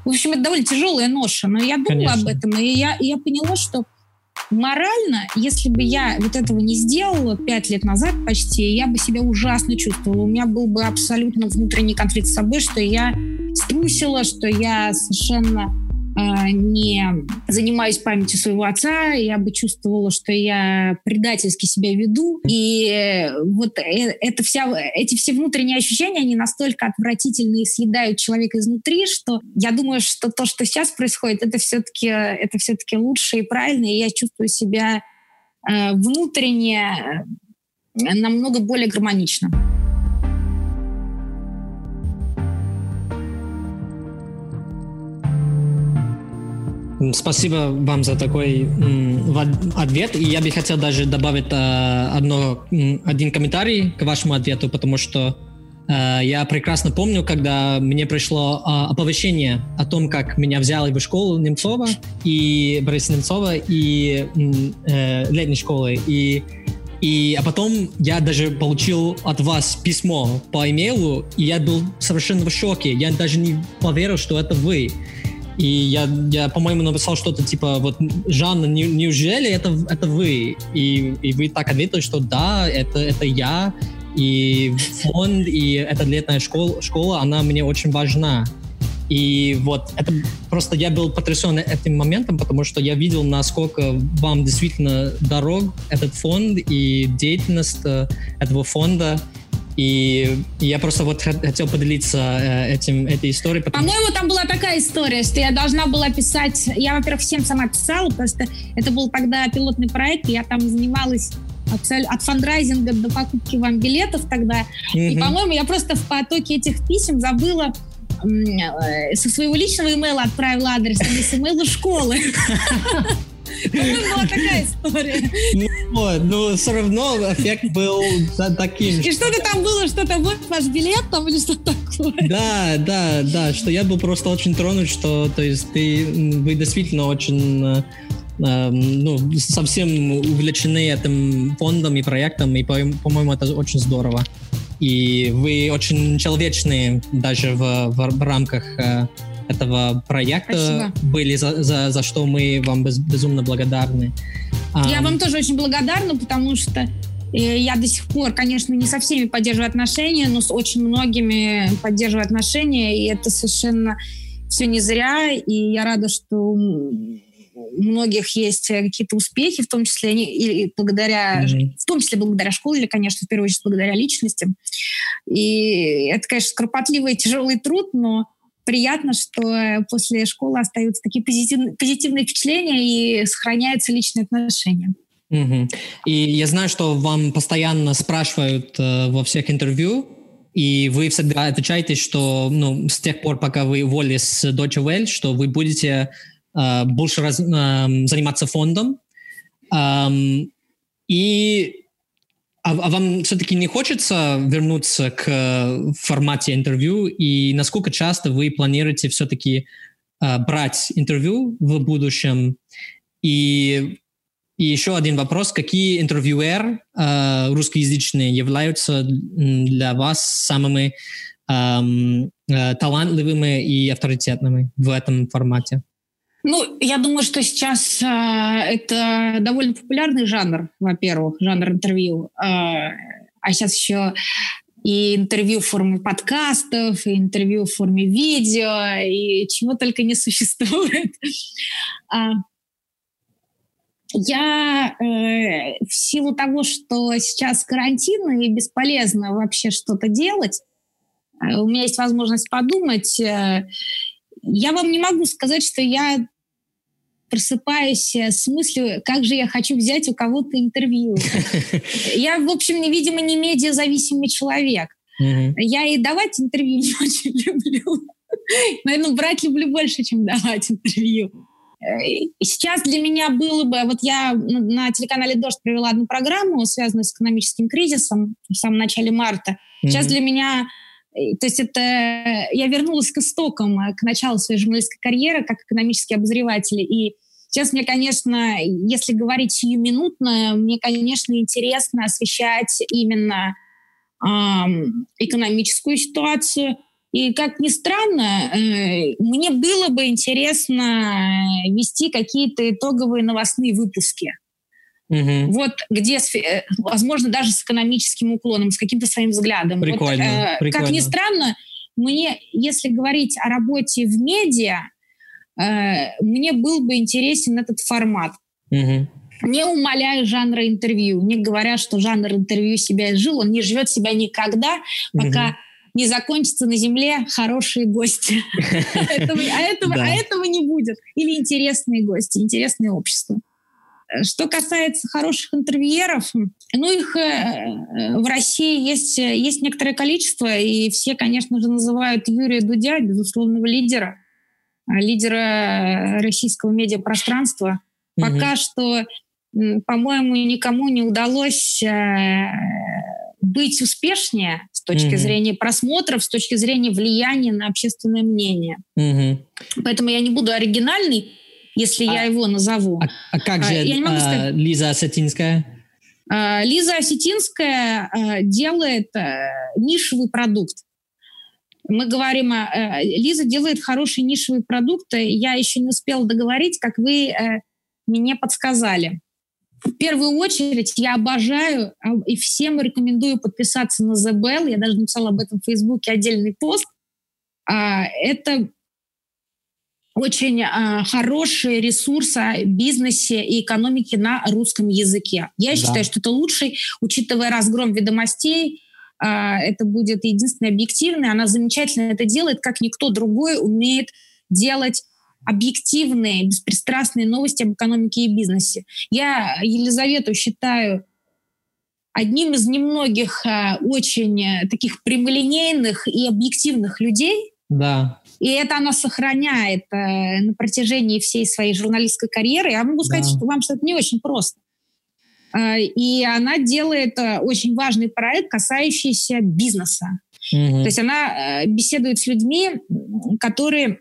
В общем, это довольно тяжелая ноша, но я думала Конечно. об этом, и я, и я поняла, что морально, если бы я вот этого не сделала пять лет назад почти, я бы себя ужасно чувствовала. У меня был бы абсолютно внутренний конфликт с собой, что я струсила, что я совершенно не занимаюсь памятью своего отца, я бы чувствовала, что я предательски себя веду. И вот э, это вся, эти все внутренние ощущения, они настолько отвратительные съедают человека изнутри, что я думаю, что то, что сейчас происходит, это все-таки это все-таки лучше и правильно, и я чувствую себя э, внутренне э, намного более гармонично. Спасибо вам за такой ответ. И я бы хотел даже добавить э, одно, один комментарий к вашему ответу, потому что э, я прекрасно помню, когда мне пришло э, оповещение о том, как меня взяли в школу Немцова и Бориса Немцова и э, летней школы. И и, а потом я даже получил от вас письмо по имейлу, и я был совершенно в шоке. Я даже не поверил, что это вы. И я, я по-моему, написал что-то типа, вот, Жанна, не, неужели это, это вы? И, и вы так ответили, что да, это, это я. И фонд, и эта летная школа, школа, она мне очень важна. И вот это просто я был потрясен этим моментом, потому что я видел, насколько вам действительно дорог этот фонд и деятельность э, этого фонда. И я просто вот хотел поделиться э, этим, этой историей. По-моему, там была такая история, что я должна была писать... Я, во-первых, всем сама писала, просто это был тогда пилотный проект, я там занималась от, фандрайзинга до покупки вам билетов тогда. Mm-hmm. И, по-моему, я просто в потоке этих писем забыла э, со своего личного имейла отправила адрес, а с имейла школы. [laughs] Была такая история. Ну, но все равно эффект был таким. И что-то там было, что-то вот ваш билет там или что такое. Да, да, да, что я был просто очень тронут, что то есть ты, вы действительно очень э, эм, ну, совсем увлечены этим фондом и проектом, и, по-моему, это очень здорово. И вы очень человечные даже в, в, в рамках э, этого проекта Спасибо. были, за, за, за что мы вам без, безумно благодарны. Я um, вам тоже очень благодарна, потому что э, я до сих пор, конечно, не со всеми поддерживаю отношения, но с очень многими поддерживаю отношения, и это совершенно все не зря, и я рада, что у многих есть какие-то успехи, в том числе и благодаря, mm-hmm. в том числе благодаря школе, или, конечно, в первую очередь благодаря личности. И это, конечно, кропотливый и тяжелый труд, но приятно, что э, после школы остаются такие позитивные, позитивные впечатления и сохраняются личные отношения. Угу. И я знаю, что вам постоянно спрашивают э, во всех интервью, и вы всегда отвечаете, что ну, с тех пор, пока вы уволились с Deutsche Welle, что вы будете э, больше раз, э, заниматься фондом. Эм, и а, а вам все-таки не хочется вернуться к э, формате интервью? И насколько часто вы планируете все-таки э, брать интервью в будущем? И, и еще один вопрос. Какие интервьюер э, русскоязычные являются для вас самыми эм, э, талантливыми и авторитетными в этом формате? Ну, я думаю, что сейчас э, это довольно популярный жанр, во-первых, жанр интервью. Э, а сейчас еще и интервью в форме подкастов, и интервью в форме видео, и чего только не существует. [laughs] А, я э, в силу того, что сейчас карантин и бесполезно вообще что-то делать, э, у меня есть возможность подумать. Э, я вам не могу сказать, что я просыпаюсь с мыслью, как же я хочу взять у кого-то интервью. [laughs] Я, в общем, видимо, не медиазависимый человек. Я и давать интервью не [laughs] очень люблю. Наверное, брать люблю больше, чем давать интервью. Сейчас для меня было бы... Вот я на телеканале «Дождь» провела одну программу, связанную с экономическим кризисом в самом начале марта. Сейчас для меня то есть это я вернулась к истокам, к началу своей журналистской карьеры как экономический обозреватель. И сейчас мне, конечно, если говорить сиюминутно, мне, конечно, интересно освещать именно эм, экономическую ситуацию. И, как ни странно, э, мне было бы интересно вести какие-то итоговые новостные выпуски. Угу. Вот где, э, возможно, даже с экономическим уклоном, с каким-то своим взглядом. Прикольно, вот, э, прикольно. Как ни странно, мне, если говорить о работе в медиа, э, мне был бы интересен этот формат. Угу. Не умоляя жанра интервью, не говоря, что жанр интервью себя изжил, он не живет себя никогда, пока угу. не закончится на земле хорошие гости. [laughs] А, а этого не будет. Или интересные гости, интересное общество. Что касается хороших интервьюеров, ну, их э, в России есть, есть некоторое количество, и все, конечно же, называют Юрия Дудя, безусловного лидера, лидера российского медиапространства. Угу. Пока что, по-моему, никому не удалось э, быть успешнее с точки угу. зрения просмотров, с точки зрения влияния на общественное мнение. Угу. Поэтому я не буду оригинальной, если а, я его назову. А, а как же я не могу сказать... Лиза Осетинская? Лиза Осетинская делает нишевый продукт. Мы говорим, Лиза делает хороший нишевый продукт. Я еще не успела договорить, как вы мне подсказали. В первую очередь я обожаю а, и всем рекомендую подписаться на The Bell. Я даже написала об этом в Фейсбуке отдельный пост. А, это очень э, хороший ресурс о бизнесе и экономике на русском языке. Я да. считаю, что это лучший, учитывая разгром ведомостей, э, это будет единственный объективный. Она замечательно это делает, как никто другой умеет делать объективные, беспристрастные новости об экономике и бизнесе. Я Елизавету считаю одним из немногих э, очень таких прямолинейных и объективных людей. Да. И это она сохраняет э, на протяжении всей своей журналистской карьеры. Я могу сказать, да. что вам что это не очень просто. Э, и она делает э, очень важный проект, касающийся бизнеса. Угу. То есть она э, беседует с людьми, которые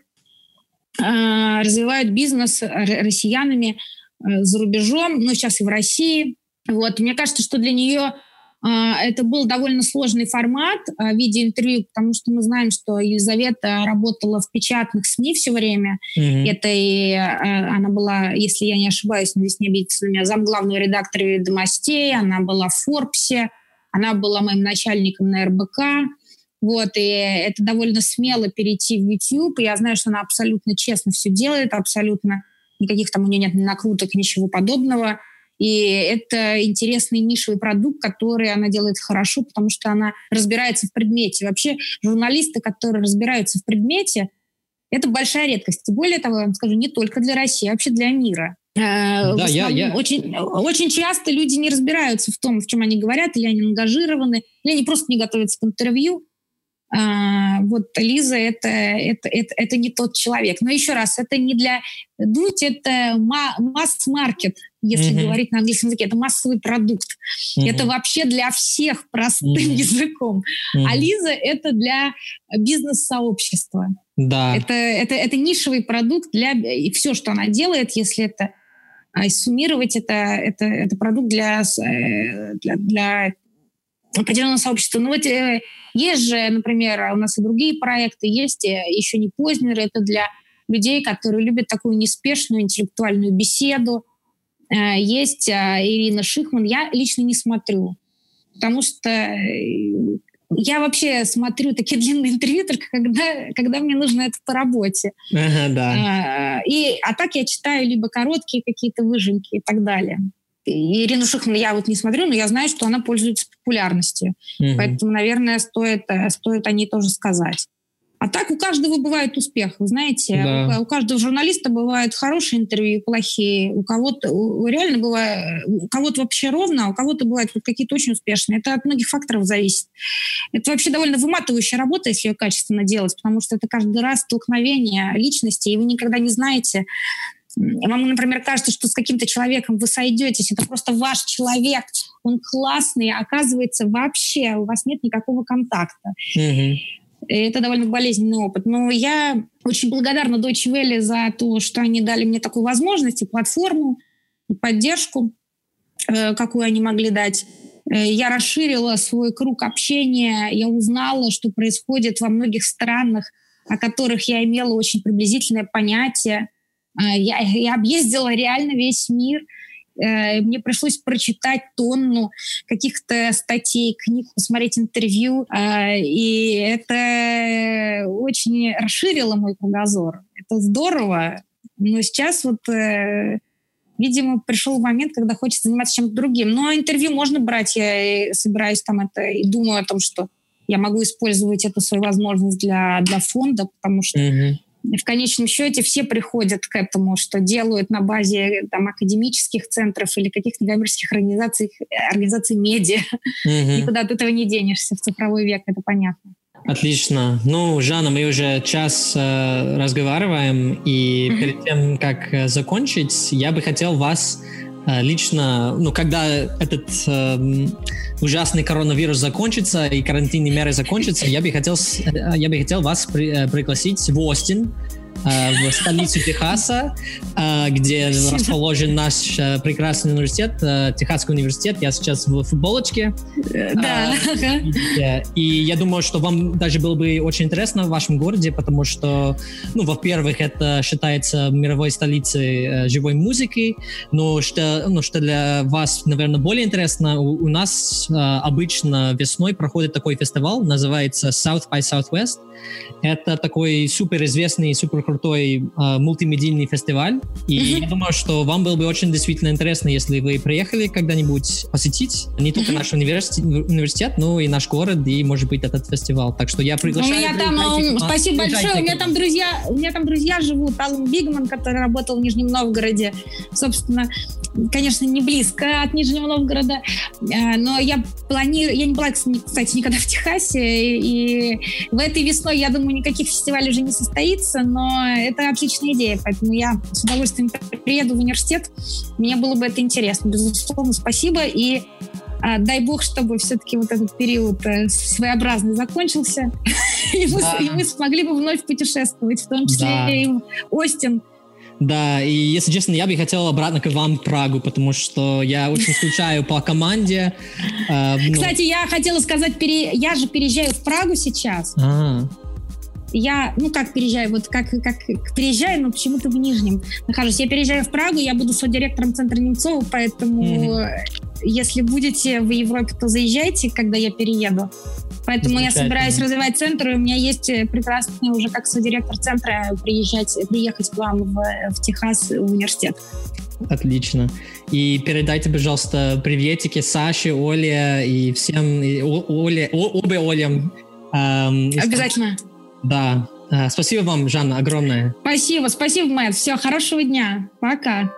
Э, развивают бизнес россиянами э, за рубежом, ну, сейчас и в России. Вот. Мне кажется, что для нее это был довольно сложный формат в виде интервью, потому что мы знаем, что Елизавета работала в печатных СМИ все время. Mm-hmm. Это и она была, если я не ошибаюсь, надеюсь, не обидеться на меня, замглавного редактора «Ведомостей», она была в «Форбсе», она была моим начальником на РБК. Вот, и это довольно смело перейти в YouTube. Я знаю, что она абсолютно честно все делает, абсолютно никаких там у нее нет накруток, ничего подобного. И это интересный нишевый продукт, который она делает хорошо, потому что она разбирается в предмете. Вообще журналисты, которые разбираются в предмете, это большая редкость. И более того, я вам скажу, не только для России, а вообще для мира. Э, да, я, я... Очень, очень часто люди не разбираются в том, в чем они говорят, или они ангажированы, или они просто не готовятся к интервью. А, вот Лиза это, это, это, это не тот человек. Но еще раз, это не для Дуть, это масс-маркет, если mm-hmm. говорить на английском языке, это массовый продукт. Mm-hmm. Это вообще для всех простым mm-hmm. языком. Mm-hmm. А Лиза это для бизнес-сообщества. Да. Это, это, это нишевый продукт для... И все, что она делает, если это а, суммировать, это, это, это продукт для, э, для, для определенного сообщества. Ну вот э, есть же, например, у нас и другие проекты, есть э, еще не Познер, это для людей, которые любят такую неспешную интеллектуальную беседу. Э, есть Ирина Шихман, я лично не смотрю, потому что я вообще смотрю такие [laughs] длинные интервью только когда, когда мне нужно это по работе. Ага, да. И, а так я читаю либо короткие какие-то выжимки и так далее. Ирину Шихман я вот не смотрю, но я знаю, что она пользуется популярностью. Угу. Поэтому, наверное, стоит, э, стоит о ней тоже сказать. А так у каждого бывает успех, вы знаете. Да. У, у каждого журналиста бывают хорошие интервью, плохие. У кого-то у, реально бывает, у кого-то вообще ровно, а у кого-то бывают вот какие-то очень успешные. Это от многих факторов зависит. Это вообще довольно выматывающая работа, если ее качественно делать, потому что это каждый раз столкновение личности, и вы никогда не знаете, вам, например, кажется, что с каким-то человеком вы сойдетесь, это просто ваш человек, он классный, а оказывается, вообще у вас нет никакого контакта. Mm-hmm. И это довольно болезненный опыт. Но я очень благодарна Deutsche Welle за то, что они дали мне такую возможность и платформу, и поддержку, э, какую они могли дать. Э, я расширила свой круг общения, я узнала, что происходит во многих странах, о которых я имела очень приблизительное понятие. А, я, я объездила реально весь мир. Э, мне пришлось прочитать тонну каких-то статей, книг, посмотреть интервью. А, и это очень расширило мой кругозор. Это здорово. Но сейчас вот э, видимо, пришел момент, когда хочется заниматься чем-то другим. Но интервью можно брать, я собираюсь там это и думаю о том, что я могу использовать эту свою возможность для, для фонда, потому что mm-hmm в конечном счете все приходят к этому, что делают на базе там, академических центров или каких-то коммерческих организаций, организаций медиа. Угу. Никуда от этого не денешься в цифровой век, это понятно. Отлично. Ну, Жанна, мы уже час э, разговариваем, и mm перед тем, как э, закончить, я бы хотел вас лично, ну, когда этот э, ужасный коронавирус закончится и карантинные меры закончатся, я бы хотел, э, я бы хотел вас при, э, пригласить в Остин в столицу Техаса, где расположен наш прекрасный университет, Техасский университет. Я сейчас в футболочке. Да. И я думаю, что вам даже было бы очень интересно в вашем городе, потому что, ну, во-первых, это считается мировой столицей живой музыки, но что, ну, что для вас, наверное, более интересно, у, у нас обычно весной проходит такой фестиваль, называется South by Southwest. Это такой суперизвестный, супер крутой э, мультимедийный фестиваль. И mm-hmm. я думаю, что вам было бы очень действительно интересно, если вы приехали когда-нибудь посетить не только mm-hmm. наш университет, университет, но и наш город, и, может быть, этот фестиваль. Так что я приглашаю... У меня там, э, спасибо большое, у меня там друзья, у меня там друзья живут, Алан Бигман, который работал в Нижнем Новгороде. Собственно, конечно, не близко от Нижнего Новгорода, э, но я планирую, я не была, кстати, никогда в Техасе, и в этой весной, я думаю, никаких фестивалей уже не состоится, но это отличная идея, поэтому я с удовольствием приеду в университет, мне было бы это интересно, безусловно, спасибо, и а, дай бог, чтобы все-таки вот этот период э, своеобразный закончился, [laughs] и, мы, да. и мы смогли бы вновь путешествовать, в том числе да. и в Остин, да, и если честно, я бы хотел обратно к вам Прагу, потому что я очень [laughs] скучаю по команде. Э, ну... Кстати, я хотела сказать, я же переезжаю в Прагу сейчас. Я, ну как переезжаю, вот как, как переезжаю, но почему-то в Нижнем нахожусь. Я переезжаю в Прагу, я буду директором центра Немцова, поэтому mm-hmm. если будете в Европе, то заезжайте, когда я перееду. Поэтому я собираюсь развивать центр, и у меня есть э, прекрасный уже как директор центра приезжать, приехать к вам в, в Техас в университет. Отлично. И передайте, пожалуйста, приветики Саше, Оле и всем, и Оле, обе Олям. Эм, Обязательно. Да. Э, спасибо вам, Жанна, огромное. Спасибо, спасибо, Мэтт. Все, хорошего дня. Пока.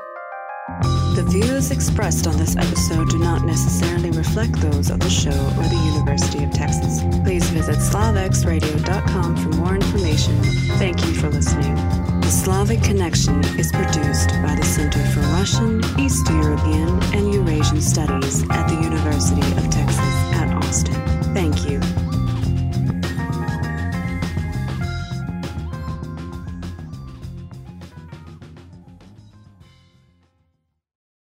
The views expressed on this episode do not necessarily reflect those of the show or the University of Texas. Please visit slavexradio.com for more information. Thank you for listening. The Slavic Connection is produced by the Center for Russian, East European, and Eurasian Studies at the University of Texas at Austin.